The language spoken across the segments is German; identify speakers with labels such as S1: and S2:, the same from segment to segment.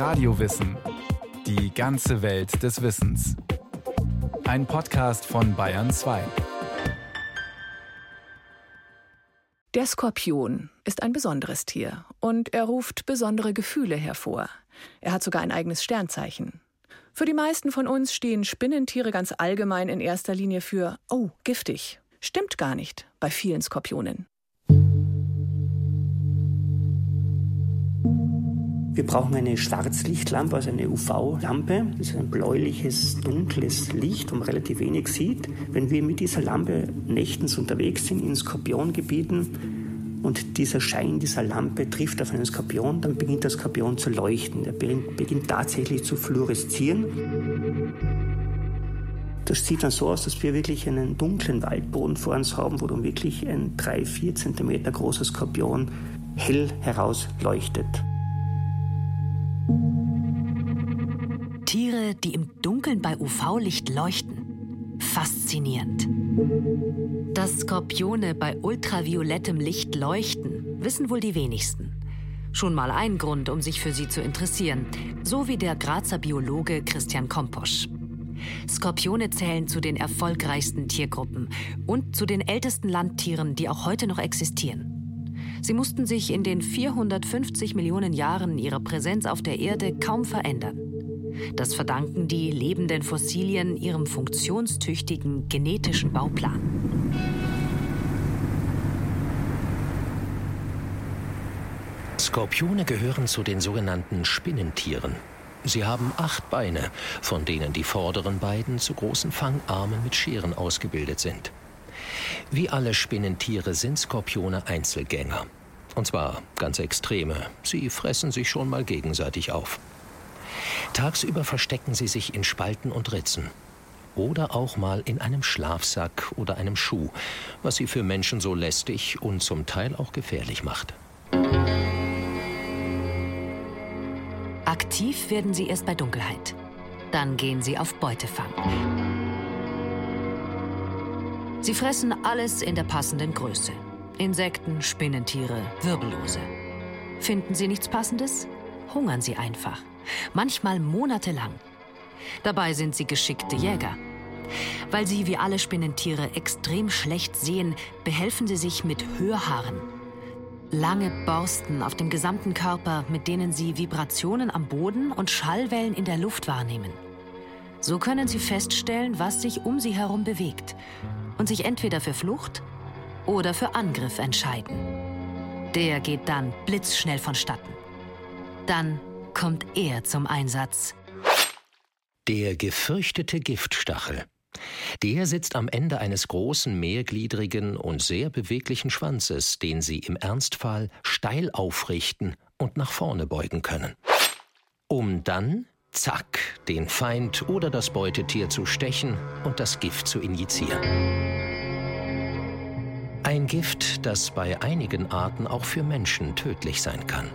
S1: Radiowissen. Die ganze Welt des Wissens. Ein Podcast von Bayern 2.
S2: Der Skorpion ist ein besonderes Tier und er ruft besondere Gefühle hervor. Er hat sogar ein eigenes Sternzeichen. Für die meisten von uns stehen Spinnentiere ganz allgemein in erster Linie für oh, giftig. Stimmt gar nicht bei vielen Skorpionen.
S3: Wir brauchen eine Schwarzlichtlampe, also eine UV-Lampe. Das ist ein bläuliches, dunkles Licht, wo man relativ wenig sieht. Wenn wir mit dieser Lampe nächtens unterwegs sind in Skorpiongebieten und dieser Schein dieser Lampe trifft auf einen Skorpion, dann beginnt der Skorpion zu leuchten. Er beginnt tatsächlich zu fluoreszieren. Das sieht dann so aus, dass wir wirklich einen dunklen Waldboden vor uns haben, wo dann wirklich ein 3-4 cm großer Skorpion hell herausleuchtet.
S4: Die im Dunkeln bei UV-Licht leuchten. Faszinierend. Dass Skorpione bei ultraviolettem Licht leuchten, wissen wohl die wenigsten. Schon mal ein Grund, um sich für sie zu interessieren, so wie der Grazer Biologe Christian Komposch. Skorpione zählen zu den erfolgreichsten Tiergruppen und zu den ältesten Landtieren, die auch heute noch existieren. Sie mussten sich in den 450 Millionen Jahren ihrer Präsenz auf der Erde kaum verändern. Das verdanken die lebenden Fossilien ihrem funktionstüchtigen genetischen Bauplan.
S5: Skorpione gehören zu den sogenannten Spinnentieren. Sie haben acht Beine, von denen die vorderen beiden zu großen Fangarmen mit Scheren ausgebildet sind. Wie alle Spinnentiere sind Skorpione Einzelgänger. Und zwar ganz extreme. Sie fressen sich schon mal gegenseitig auf. Tagsüber verstecken sie sich in Spalten und Ritzen. Oder auch mal in einem Schlafsack oder einem Schuh, was sie für Menschen so lästig und zum Teil auch gefährlich macht.
S4: Aktiv werden sie erst bei Dunkelheit. Dann gehen sie auf Beutefang. Sie fressen alles in der passenden Größe. Insekten, Spinnentiere, Wirbellose. Finden Sie nichts Passendes? Hungern Sie einfach. Manchmal monatelang. Dabei sind sie geschickte Jäger. Weil sie wie alle Spinnentiere extrem schlecht sehen, behelfen sie sich mit Hörhaaren. Lange Borsten auf dem gesamten Körper, mit denen sie Vibrationen am Boden und Schallwellen in der Luft wahrnehmen. So können sie feststellen, was sich um sie herum bewegt und sich entweder für Flucht oder für Angriff entscheiden. Der geht dann blitzschnell vonstatten. Dann kommt er zum Einsatz.
S5: Der gefürchtete Giftstachel. Der sitzt am Ende eines großen, mehrgliedrigen und sehr beweglichen Schwanzes, den Sie im Ernstfall steil aufrichten und nach vorne beugen können. Um dann, zack, den Feind oder das Beutetier zu stechen und das Gift zu injizieren. Ein Gift, das bei einigen Arten auch für Menschen tödlich sein kann.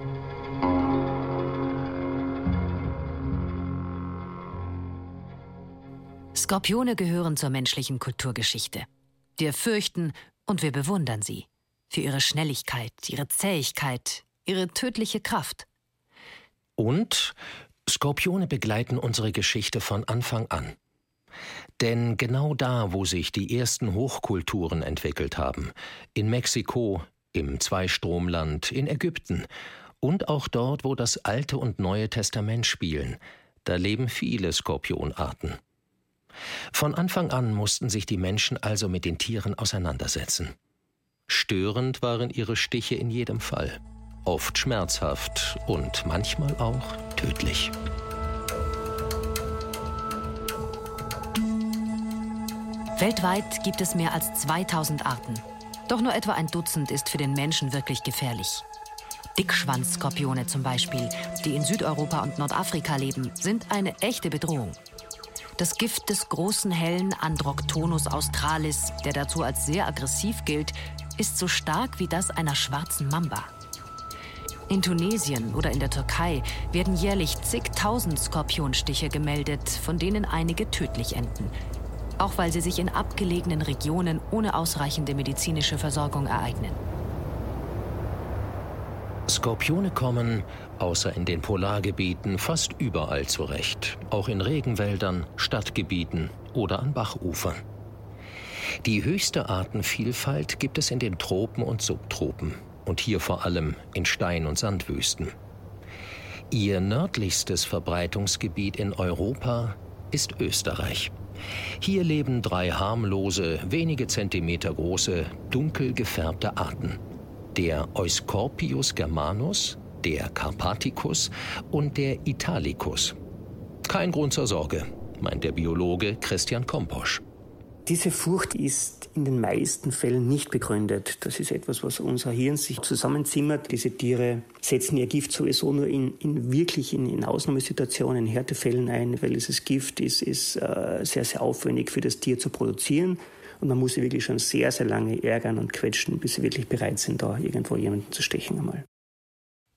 S4: Skorpione gehören zur menschlichen Kulturgeschichte. Wir fürchten und wir bewundern sie. Für ihre Schnelligkeit, ihre Zähigkeit, ihre tödliche Kraft.
S5: Und Skorpione begleiten unsere Geschichte von Anfang an. Denn genau da, wo sich die ersten Hochkulturen entwickelt haben, in Mexiko, im Zweistromland, in Ägypten und auch dort, wo das Alte und Neue Testament spielen, da leben viele Skorpionarten. Von Anfang an mussten sich die Menschen also mit den Tieren auseinandersetzen. Störend waren ihre Stiche in jedem Fall, oft schmerzhaft und manchmal auch tödlich.
S4: Weltweit gibt es mehr als 2000 Arten. Doch nur etwa ein Dutzend ist für den Menschen wirklich gefährlich. Dickschwanzskorpione zum Beispiel, die in Südeuropa und Nordafrika leben, sind eine echte Bedrohung. Das Gift des großen hellen Androctonus australis, der dazu als sehr aggressiv gilt, ist so stark wie das einer schwarzen Mamba. In Tunesien oder in der Türkei werden jährlich zigtausend Skorpionstiche gemeldet, von denen einige tödlich enden auch weil sie sich in abgelegenen Regionen ohne ausreichende medizinische Versorgung ereignen.
S5: Skorpione kommen, außer in den Polargebieten, fast überall zurecht, auch in Regenwäldern, Stadtgebieten oder an Bachufern. Die höchste Artenvielfalt gibt es in den Tropen und Subtropen und hier vor allem in Stein- und Sandwüsten. Ihr nördlichstes Verbreitungsgebiet in Europa ist Österreich. Hier leben drei harmlose, wenige Zentimeter große, dunkel gefärbte Arten. Der Euscorpius germanus, der Carpathicus und der Italicus. Kein Grund zur Sorge, meint der Biologe Christian Komposch.
S3: Diese Furcht ist in den meisten Fällen nicht begründet. Das ist etwas, was unser Hirn sich zusammenzimmert. Diese Tiere setzen ihr Gift sowieso nur in, in wirklich in, in Ausnahmesituationen, in Härtefällen ein, weil dieses Gift ist, ist äh, sehr, sehr aufwendig für das Tier zu produzieren. Und man muss sie wirklich schon sehr, sehr lange ärgern und quetschen, bis sie wirklich bereit sind, da irgendwo jemanden zu stechen einmal.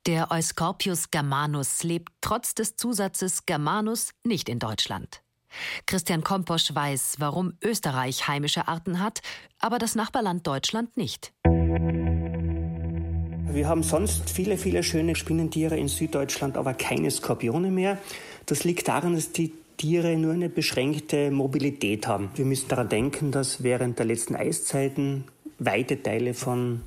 S4: Der Euscorpius germanus lebt trotz des Zusatzes Germanus nicht in Deutschland. Christian Komposch weiß, warum Österreich heimische Arten hat, aber das Nachbarland Deutschland nicht.
S3: Wir haben sonst viele, viele schöne Spinnentiere in Süddeutschland, aber keine Skorpione mehr. Das liegt daran, dass die Tiere nur eine beschränkte Mobilität haben. Wir müssen daran denken, dass während der letzten Eiszeiten weite Teile von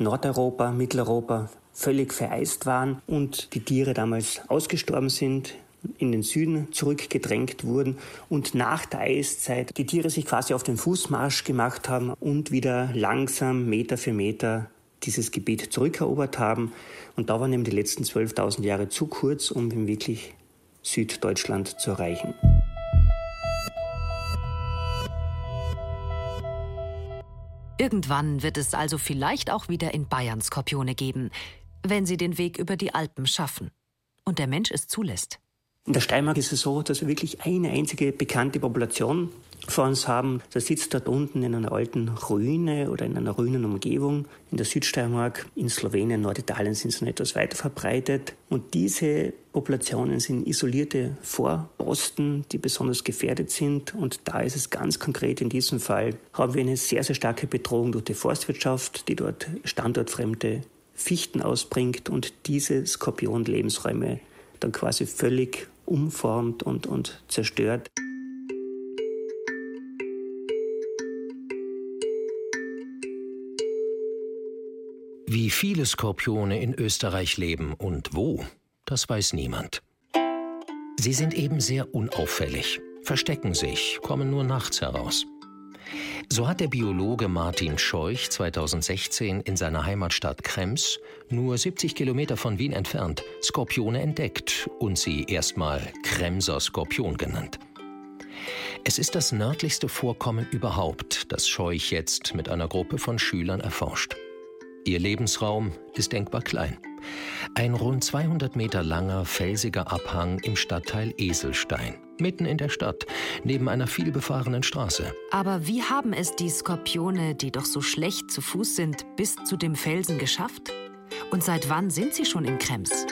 S3: Nordeuropa, Mitteleuropa völlig vereist waren und die Tiere damals ausgestorben sind in den Süden zurückgedrängt wurden und nach der Eiszeit die Tiere sich quasi auf den Fußmarsch gemacht haben und wieder langsam Meter für Meter dieses Gebiet zurückerobert haben. Und da waren eben die letzten 12.000 Jahre zu kurz, um wirklich Süddeutschland zu erreichen.
S4: Irgendwann wird es also vielleicht auch wieder in Bayern Skorpione geben, wenn sie den Weg über die Alpen schaffen und der Mensch es zulässt.
S3: In der Steiermark ist es so, dass wir wirklich eine einzige bekannte Population vor uns haben. Das sitzt dort unten in einer alten Ruine oder in einer Ruinenumgebung. In der Südsteiermark, in Slowenien, Norditalien sind sie noch etwas weiter verbreitet. Und diese Populationen sind isolierte Vorposten, die besonders gefährdet sind. Und da ist es ganz konkret in diesem Fall, haben wir eine sehr, sehr starke Bedrohung durch die Forstwirtschaft, die dort standortfremde Fichten ausbringt und diese Skorpion-Lebensräume dann quasi völlig umformt und, und zerstört.
S5: Wie viele Skorpione in Österreich leben und wo, das weiß niemand. Sie sind eben sehr unauffällig, verstecken sich, kommen nur nachts heraus. So hat der Biologe Martin Scheuch 2016 in seiner Heimatstadt Krems, nur 70 Kilometer von Wien entfernt, Skorpione entdeckt und sie erstmal Kremser Skorpion genannt. Es ist das nördlichste Vorkommen überhaupt, das Scheuch jetzt mit einer Gruppe von Schülern erforscht. Ihr Lebensraum ist denkbar klein. Ein rund 200 Meter langer, felsiger Abhang im Stadtteil Eselstein, mitten in der Stadt, neben einer vielbefahrenen Straße.
S4: Aber wie haben es die Skorpione, die doch so schlecht zu Fuß sind, bis zu dem Felsen geschafft? Und seit wann sind sie schon in Krems?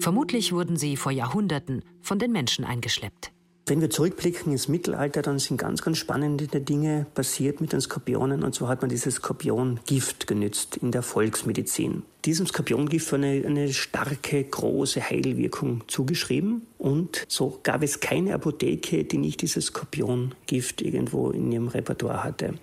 S4: Vermutlich wurden sie vor Jahrhunderten von den Menschen eingeschleppt.
S3: Wenn wir zurückblicken ins Mittelalter, dann sind ganz, ganz spannende Dinge passiert mit den Skorpionen. Und zwar hat man dieses Skorpiongift genützt in der Volksmedizin. Diesem Skorpiongift war eine, eine starke, große Heilwirkung zugeschrieben. Und so gab es keine Apotheke, die nicht dieses Skorpiongift irgendwo in ihrem Repertoire hatte.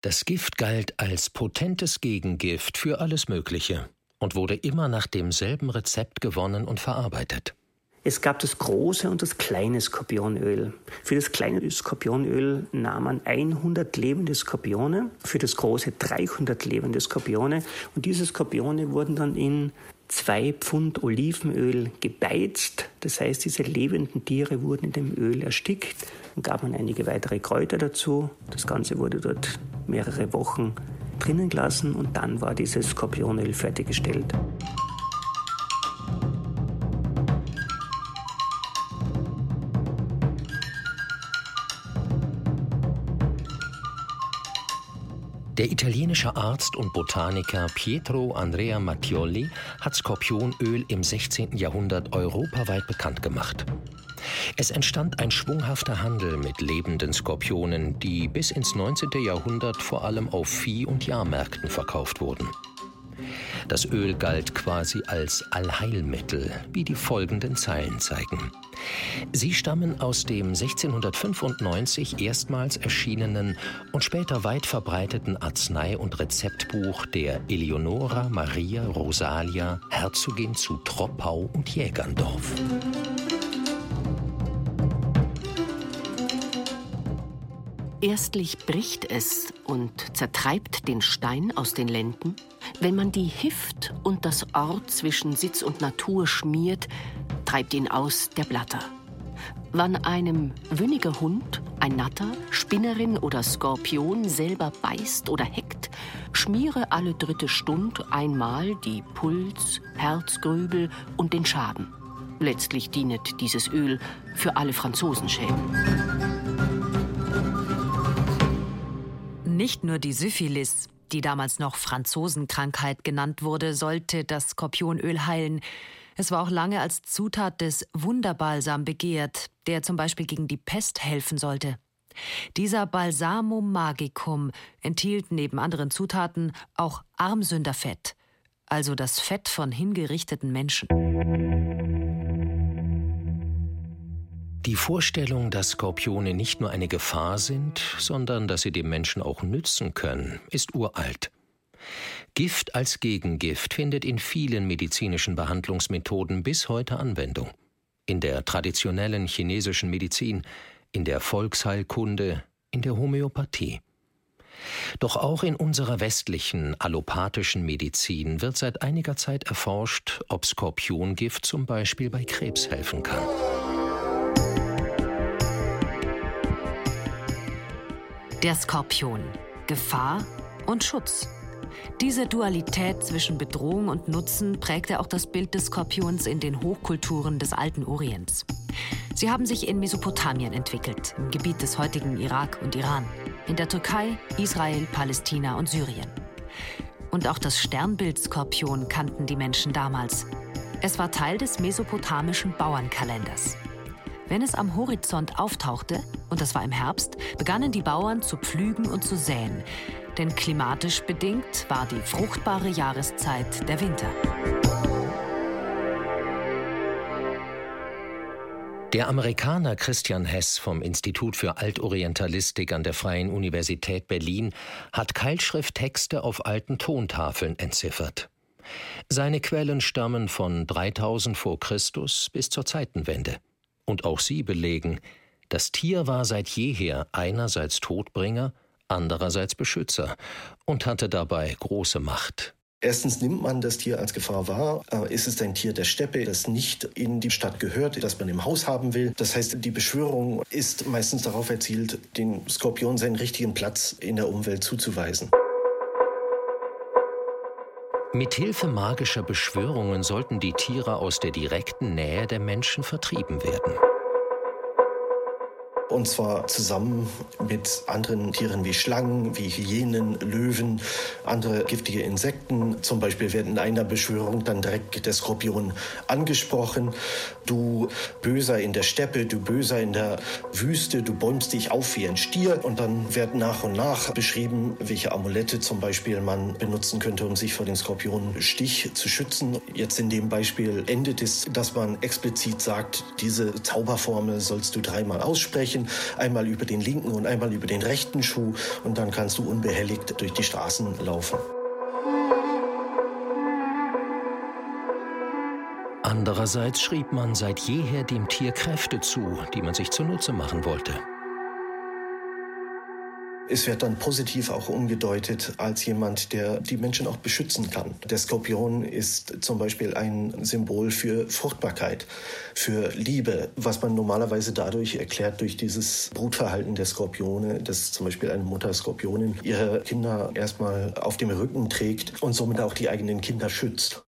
S5: Das Gift galt als potentes Gegengift für alles Mögliche und wurde immer nach demselben Rezept gewonnen und verarbeitet.
S3: Es gab das große und das kleine Skorpionöl. Für das kleine Skorpionöl nahm man 100 lebende Skorpione, für das große 300 lebende Skorpione. Und diese Skorpione wurden dann in zwei Pfund Olivenöl gebeizt. Das heißt, diese lebenden Tiere wurden in dem Öl erstickt. Dann gab man einige weitere Kräuter dazu. Das Ganze wurde dort mehrere Wochen drinnen gelassen und dann war dieses Skorpionöl fertiggestellt.
S5: Der italienische Arzt und Botaniker Pietro Andrea Mattioli hat Skorpionöl im 16. Jahrhundert europaweit bekannt gemacht. Es entstand ein schwunghafter Handel mit lebenden Skorpionen, die bis ins 19. Jahrhundert vor allem auf Vieh- und Jahrmärkten verkauft wurden. Das Öl galt quasi als Allheilmittel, wie die folgenden Zeilen zeigen. Sie stammen aus dem 1695 erstmals erschienenen und später weit verbreiteten Arznei- und Rezeptbuch der Eleonora Maria Rosalia, Herzogin zu Troppau und Jägerndorf.
S6: Erstlich bricht es und zertreibt den Stein aus den Lenden, wenn man die Hift und das Ort zwischen Sitz und Natur schmiert, treibt ihn aus der Blatter. Wann einem wünniger Hund, ein Natter, Spinnerin oder Skorpion selber beißt oder heckt, schmiere alle dritte Stund einmal die Puls, Herzgrübel und den Schaden. Letztlich dienet dieses Öl für alle Franzosenschäden.
S4: Nicht nur die Syphilis, die damals noch Franzosenkrankheit genannt wurde, sollte das Skorpionöl heilen. Es war auch lange als Zutat des Wunderbalsam begehrt, der zum Beispiel gegen die Pest helfen sollte. Dieser Balsamum magicum enthielt neben anderen Zutaten auch Armsünderfett, also das Fett von hingerichteten Menschen.
S5: Die Vorstellung, dass Skorpione nicht nur eine Gefahr sind, sondern dass sie dem Menschen auch nützen können, ist uralt. Gift als Gegengift findet in vielen medizinischen Behandlungsmethoden bis heute Anwendung. In der traditionellen chinesischen Medizin, in der Volksheilkunde, in der Homöopathie. Doch auch in unserer westlichen allopathischen Medizin wird seit einiger Zeit erforscht, ob Skorpiongift zum Beispiel bei Krebs helfen kann.
S4: Der Skorpion. Gefahr und Schutz. Diese Dualität zwischen Bedrohung und Nutzen prägte auch das Bild des Skorpions in den Hochkulturen des alten Orients. Sie haben sich in Mesopotamien entwickelt, im Gebiet des heutigen Irak und Iran, in der Türkei, Israel, Palästina und Syrien. Und auch das Sternbild Skorpion kannten die Menschen damals. Es war Teil des mesopotamischen Bauernkalenders. Wenn es am Horizont auftauchte, und das war im Herbst, begannen die Bauern zu pflügen und zu säen. Denn klimatisch bedingt war die fruchtbare Jahreszeit der Winter.
S5: Der Amerikaner Christian Hess vom Institut für Altorientalistik an der Freien Universität Berlin hat Keilschrifttexte auf alten Tontafeln entziffert. Seine Quellen stammen von 3000 vor Christus bis zur Zeitenwende und auch sie belegen, das Tier war seit jeher einerseits Todbringer, andererseits Beschützer und hatte dabei große Macht.
S7: Erstens nimmt man das Tier als Gefahr wahr. Äh, ist es ein Tier der Steppe, das nicht in die Stadt gehört, das man im Haus haben will? Das heißt, die Beschwörung ist meistens darauf erzielt, den Skorpion seinen richtigen Platz in der Umwelt zuzuweisen.
S5: Mithilfe magischer Beschwörungen sollten die Tiere aus der direkten Nähe der Menschen vertrieben werden.
S7: Und zwar zusammen mit anderen Tieren wie Schlangen, wie Hyänen, Löwen, andere giftige Insekten. Zum Beispiel wird in einer Beschwörung dann direkt der Skorpion angesprochen. Du Böser in der Steppe, du Böser in der Wüste, du bäumst dich auf wie ein Stier. Und dann wird nach und nach beschrieben, welche Amulette zum Beispiel man benutzen könnte, um sich vor dem Skorpionstich zu schützen. Jetzt in dem Beispiel endet es, dass man explizit sagt, diese Zauberformel sollst du dreimal aussprechen. Stückchen, einmal über den linken und einmal über den rechten Schuh und dann kannst du unbehelligt durch die Straßen laufen.
S5: Andererseits schrieb man seit jeher dem Tier Kräfte zu, die man sich zunutze machen wollte.
S7: Es wird dann positiv auch umgedeutet als jemand, der die Menschen auch beschützen kann. Der Skorpion ist zum Beispiel ein Symbol für Fruchtbarkeit, für Liebe, was man normalerweise dadurch erklärt durch dieses Brutverhalten der Skorpione, dass zum Beispiel eine Mutter Skorpionin ihre Kinder erstmal auf dem Rücken trägt und somit auch die eigenen Kinder schützt.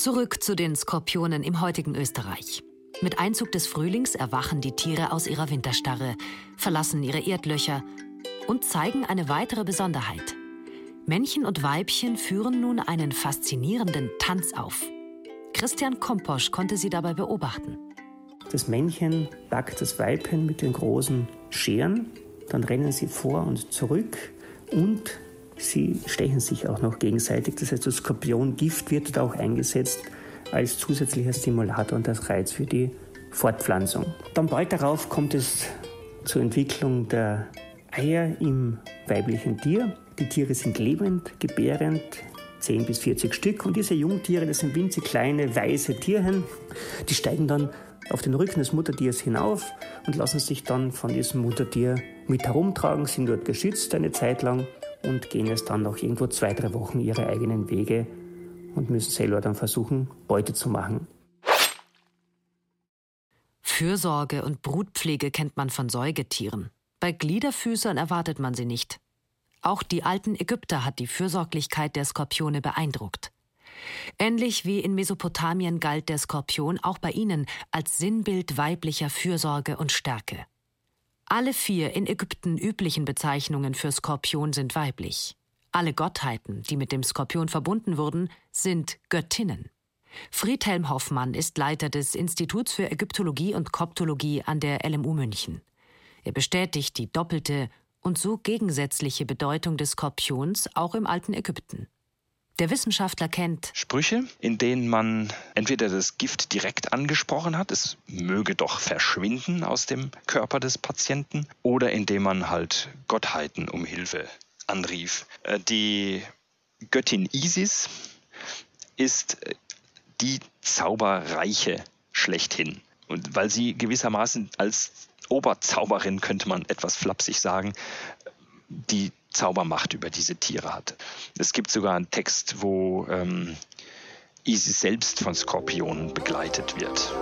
S4: Zurück zu den Skorpionen im heutigen Österreich. Mit Einzug des Frühlings erwachen die Tiere aus ihrer Winterstarre, verlassen ihre Erdlöcher und zeigen eine weitere Besonderheit. Männchen und Weibchen führen nun einen faszinierenden Tanz auf. Christian Komposch konnte sie dabei beobachten.
S3: Das Männchen packt das Weibchen mit den großen Scheren, dann rennen sie vor und zurück und sie stechen sich auch noch gegenseitig. Das heißt, das Skorpiongift wird auch eingesetzt als zusätzlicher Stimulator und als Reiz für die Fortpflanzung. Dann bald darauf kommt es zur Entwicklung der Eier im weiblichen Tier. Die Tiere sind lebend, gebärend, 10 bis 40 Stück. Und diese Jungtiere, das sind winzig kleine, weiße Tierchen, die steigen dann auf den Rücken des Muttertiers hinauf und lassen sich dann von diesem Muttertier mit herumtragen, sind dort geschützt eine Zeit lang und gehen es dann noch irgendwo zwei, drei Wochen ihre eigenen Wege und müssen selber dann versuchen, Beute zu machen.
S4: Fürsorge und Brutpflege kennt man von Säugetieren. Bei Gliederfüßern erwartet man sie nicht. Auch die alten Ägypter hat die Fürsorglichkeit der Skorpione beeindruckt. Ähnlich wie in Mesopotamien galt der Skorpion auch bei ihnen als Sinnbild weiblicher Fürsorge und Stärke. Alle vier in Ägypten üblichen Bezeichnungen für Skorpion sind weiblich. Alle Gottheiten, die mit dem Skorpion verbunden wurden, sind Göttinnen. Friedhelm Hoffmann ist Leiter des Instituts für Ägyptologie und Koptologie an der LMU München. Er bestätigt die doppelte und so gegensätzliche Bedeutung des Skorpions auch im alten Ägypten. Der Wissenschaftler kennt
S8: Sprüche, in denen man entweder das Gift direkt angesprochen hat, es möge doch verschwinden aus dem Körper des Patienten, oder indem man halt Gottheiten um Hilfe anrief. Äh, die Göttin Isis ist die Zauberreiche schlechthin. Und weil sie gewissermaßen als Oberzauberin, könnte man etwas flapsig sagen, die Zaubermacht über diese Tiere hat. Es gibt sogar einen Text, wo ähm, Isis selbst von Skorpionen begleitet wird.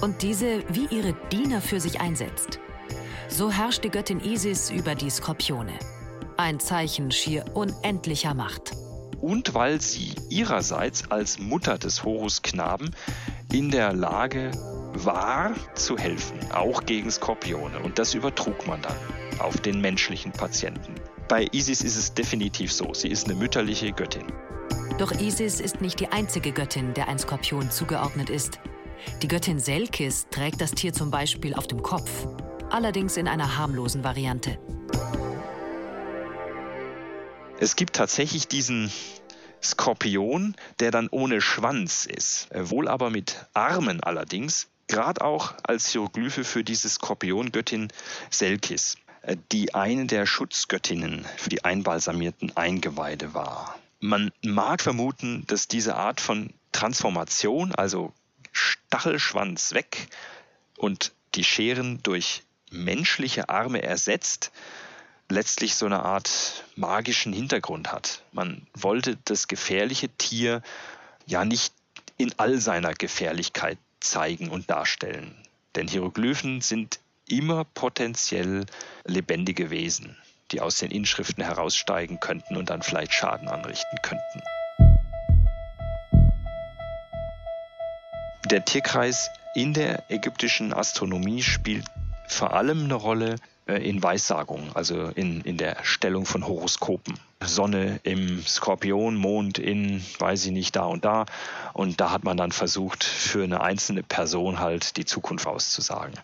S4: Und diese wie ihre Diener für sich einsetzt. So herrscht die Göttin Isis über die Skorpione. Ein Zeichen schier unendlicher Macht.
S8: Und weil sie ihrerseits als Mutter des Horusknaben in der Lage war, zu helfen, auch gegen Skorpione. Und das übertrug man dann auf den menschlichen Patienten. Bei Isis ist es definitiv so, sie ist eine mütterliche Göttin.
S4: Doch Isis ist nicht die einzige Göttin, der ein Skorpion zugeordnet ist. Die Göttin Selkis trägt das Tier zum Beispiel auf dem Kopf, allerdings in einer harmlosen Variante.
S8: Es gibt tatsächlich diesen Skorpion, der dann ohne Schwanz ist, wohl aber mit Armen allerdings, gerade auch als Hieroglyphe für diese Skorpiongöttin Selkis. Äh, die eine der Schutzgöttinnen für die einbalsamierten Eingeweide war. Man mag vermuten, dass diese Art von Transformation, also Stachelschwanz weg und die Scheren durch menschliche Arme ersetzt, letztlich so eine Art magischen Hintergrund hat. Man wollte das gefährliche Tier ja nicht in all seiner Gefährlichkeit zeigen und darstellen. Denn Hieroglyphen sind immer potenziell lebendige Wesen, die aus den Inschriften heraussteigen könnten und dann vielleicht Schaden anrichten könnten. Der Tierkreis in der ägyptischen Astronomie spielt vor allem eine Rolle äh, in Weissagungen, also in, in der Stellung von Horoskopen. Sonne im Skorpion, Mond in, weiß ich nicht, da und da. Und da hat man dann versucht, für eine einzelne Person halt die Zukunft auszusagen.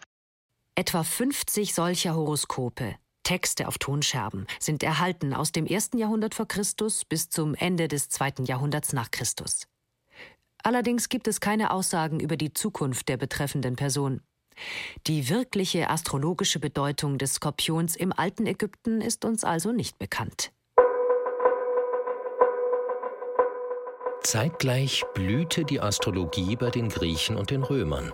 S4: Etwa 50 solcher Horoskope, Texte auf Tonscherben, sind erhalten aus dem ersten Jahrhundert vor Christus bis zum Ende des zweiten Jahrhunderts nach Christus. Allerdings gibt es keine Aussagen über die Zukunft der betreffenden Person. Die wirkliche astrologische Bedeutung des Skorpions im alten Ägypten ist uns also nicht bekannt.
S5: Zeitgleich blühte die Astrologie bei den Griechen und den Römern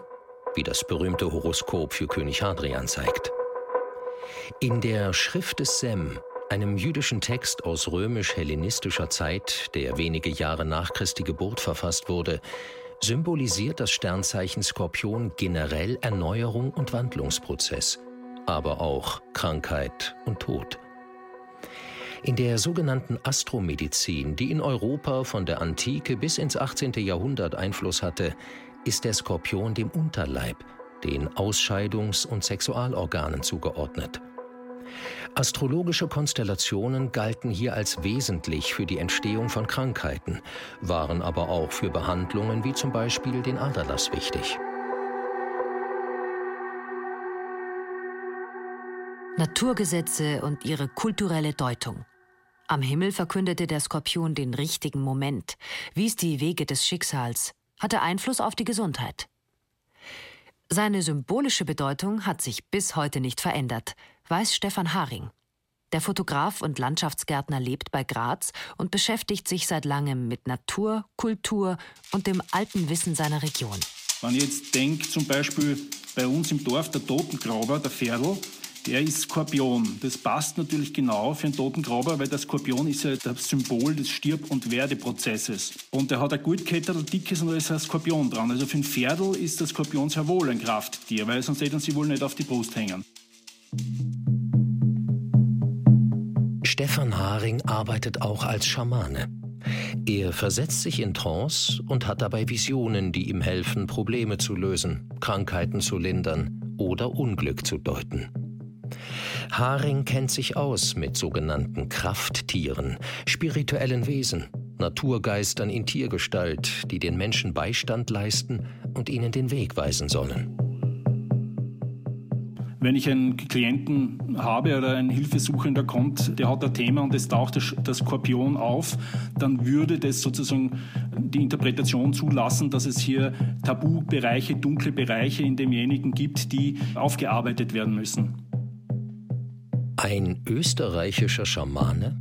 S5: wie das berühmte Horoskop für König Hadrian zeigt. In der Schrift des Sem, einem jüdischen Text aus römisch-hellenistischer Zeit, der wenige Jahre nach Christi Geburt verfasst wurde, symbolisiert das Sternzeichen Skorpion generell Erneuerung und Wandlungsprozess, aber auch Krankheit und Tod. In der sogenannten Astromedizin, die in Europa von der Antike bis ins 18. Jahrhundert Einfluss hatte, ist der Skorpion dem Unterleib, den Ausscheidungs- und Sexualorganen zugeordnet. Astrologische Konstellationen galten hier als wesentlich für die Entstehung von Krankheiten, waren aber auch für Behandlungen wie zum Beispiel den Aderlass wichtig.
S4: Naturgesetze und ihre kulturelle Deutung. Am Himmel verkündete der Skorpion den richtigen Moment, wies die Wege des Schicksals, hatte Einfluss auf die Gesundheit. Seine symbolische Bedeutung hat sich bis heute nicht verändert, weiß Stefan Haring. Der Fotograf und Landschaftsgärtner lebt bei Graz und beschäftigt sich seit langem mit Natur, Kultur und dem alten Wissen seiner Region.
S9: Wenn ich jetzt denke, zum Beispiel bei uns im Dorf, der Totengrauber, der Pferdl, der ist Skorpion. Das passt natürlich genau für einen Totengraber, weil der Skorpion ist ja das Symbol des Stirb- und Werdeprozesses. Und der hat ein Gutkette, ein dickes und da ist ein Skorpion dran. Also für ein Pferdl ist der Skorpion sehr wohl ein Krafttier, weil sonst hätten sie wohl nicht auf die Brust hängen.
S5: Stefan Haring arbeitet auch als Schamane. Er versetzt sich in Trance und hat dabei Visionen, die ihm helfen, Probleme zu lösen, Krankheiten zu lindern oder Unglück zu deuten. Haring kennt sich aus mit sogenannten Krafttieren, spirituellen Wesen, Naturgeistern in Tiergestalt, die den Menschen Beistand leisten und ihnen den Weg weisen sollen.
S9: Wenn ich einen Klienten habe oder ein Hilfesuchender kommt, der hat ein Thema und es taucht der Skorpion auf, dann würde das sozusagen die Interpretation zulassen, dass es hier Tabubereiche, dunkle Bereiche in demjenigen gibt, die aufgearbeitet werden müssen.
S5: Ein österreichischer Schamane?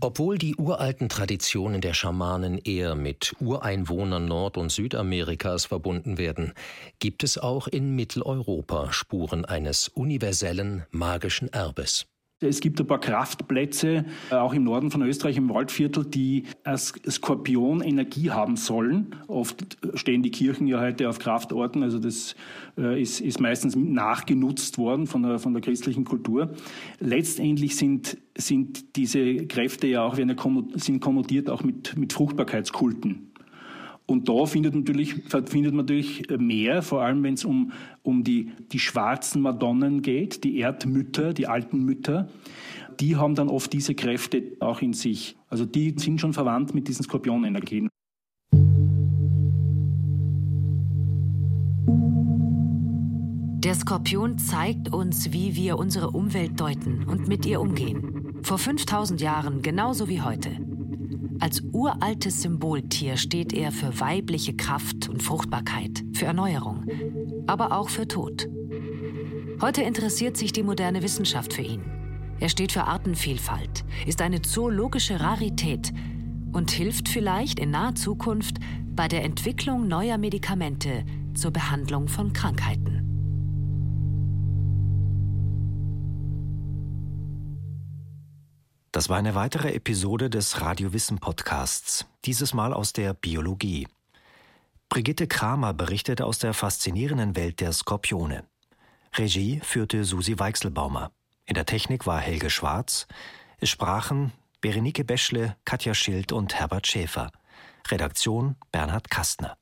S5: Obwohl die uralten Traditionen der Schamanen eher mit Ureinwohnern Nord- und Südamerikas verbunden werden, gibt es auch in Mitteleuropa Spuren eines universellen magischen Erbes.
S9: Es gibt ein paar Kraftplätze, äh, auch im Norden von Österreich, im Waldviertel, die als Skorpion Energie haben sollen. Oft stehen die Kirchen ja heute auf Kraftorten, also das äh, ist, ist meistens nachgenutzt worden von der, von der christlichen Kultur. Letztendlich sind, sind diese Kräfte ja auch, werden ja sind konnotiert auch mit, mit Fruchtbarkeitskulten. Und da findet, natürlich, findet man natürlich mehr, vor allem wenn es um, um die, die schwarzen Madonnen geht, die Erdmütter, die alten Mütter. Die haben dann oft diese Kräfte auch in sich. Also die sind schon verwandt mit diesen Skorpionenergien.
S4: Der Skorpion zeigt uns, wie wir unsere Umwelt deuten und mit ihr umgehen. Vor 5000 Jahren genauso wie heute. Als uraltes Symboltier steht er für weibliche Kraft und Fruchtbarkeit, für Erneuerung, aber auch für Tod. Heute interessiert sich die moderne Wissenschaft für ihn. Er steht für Artenvielfalt, ist eine zoologische Rarität und hilft vielleicht in naher Zukunft bei der Entwicklung neuer Medikamente zur Behandlung von Krankheiten.
S10: Das war eine weitere Episode des Radiowissen Podcasts, dieses Mal aus der Biologie. Brigitte Kramer berichtete aus der faszinierenden Welt der Skorpione. Regie führte Susi Weichselbaumer. In der Technik war Helge Schwarz. Es sprachen Berenike Beschle, Katja Schild und Herbert Schäfer. Redaktion Bernhard Kastner.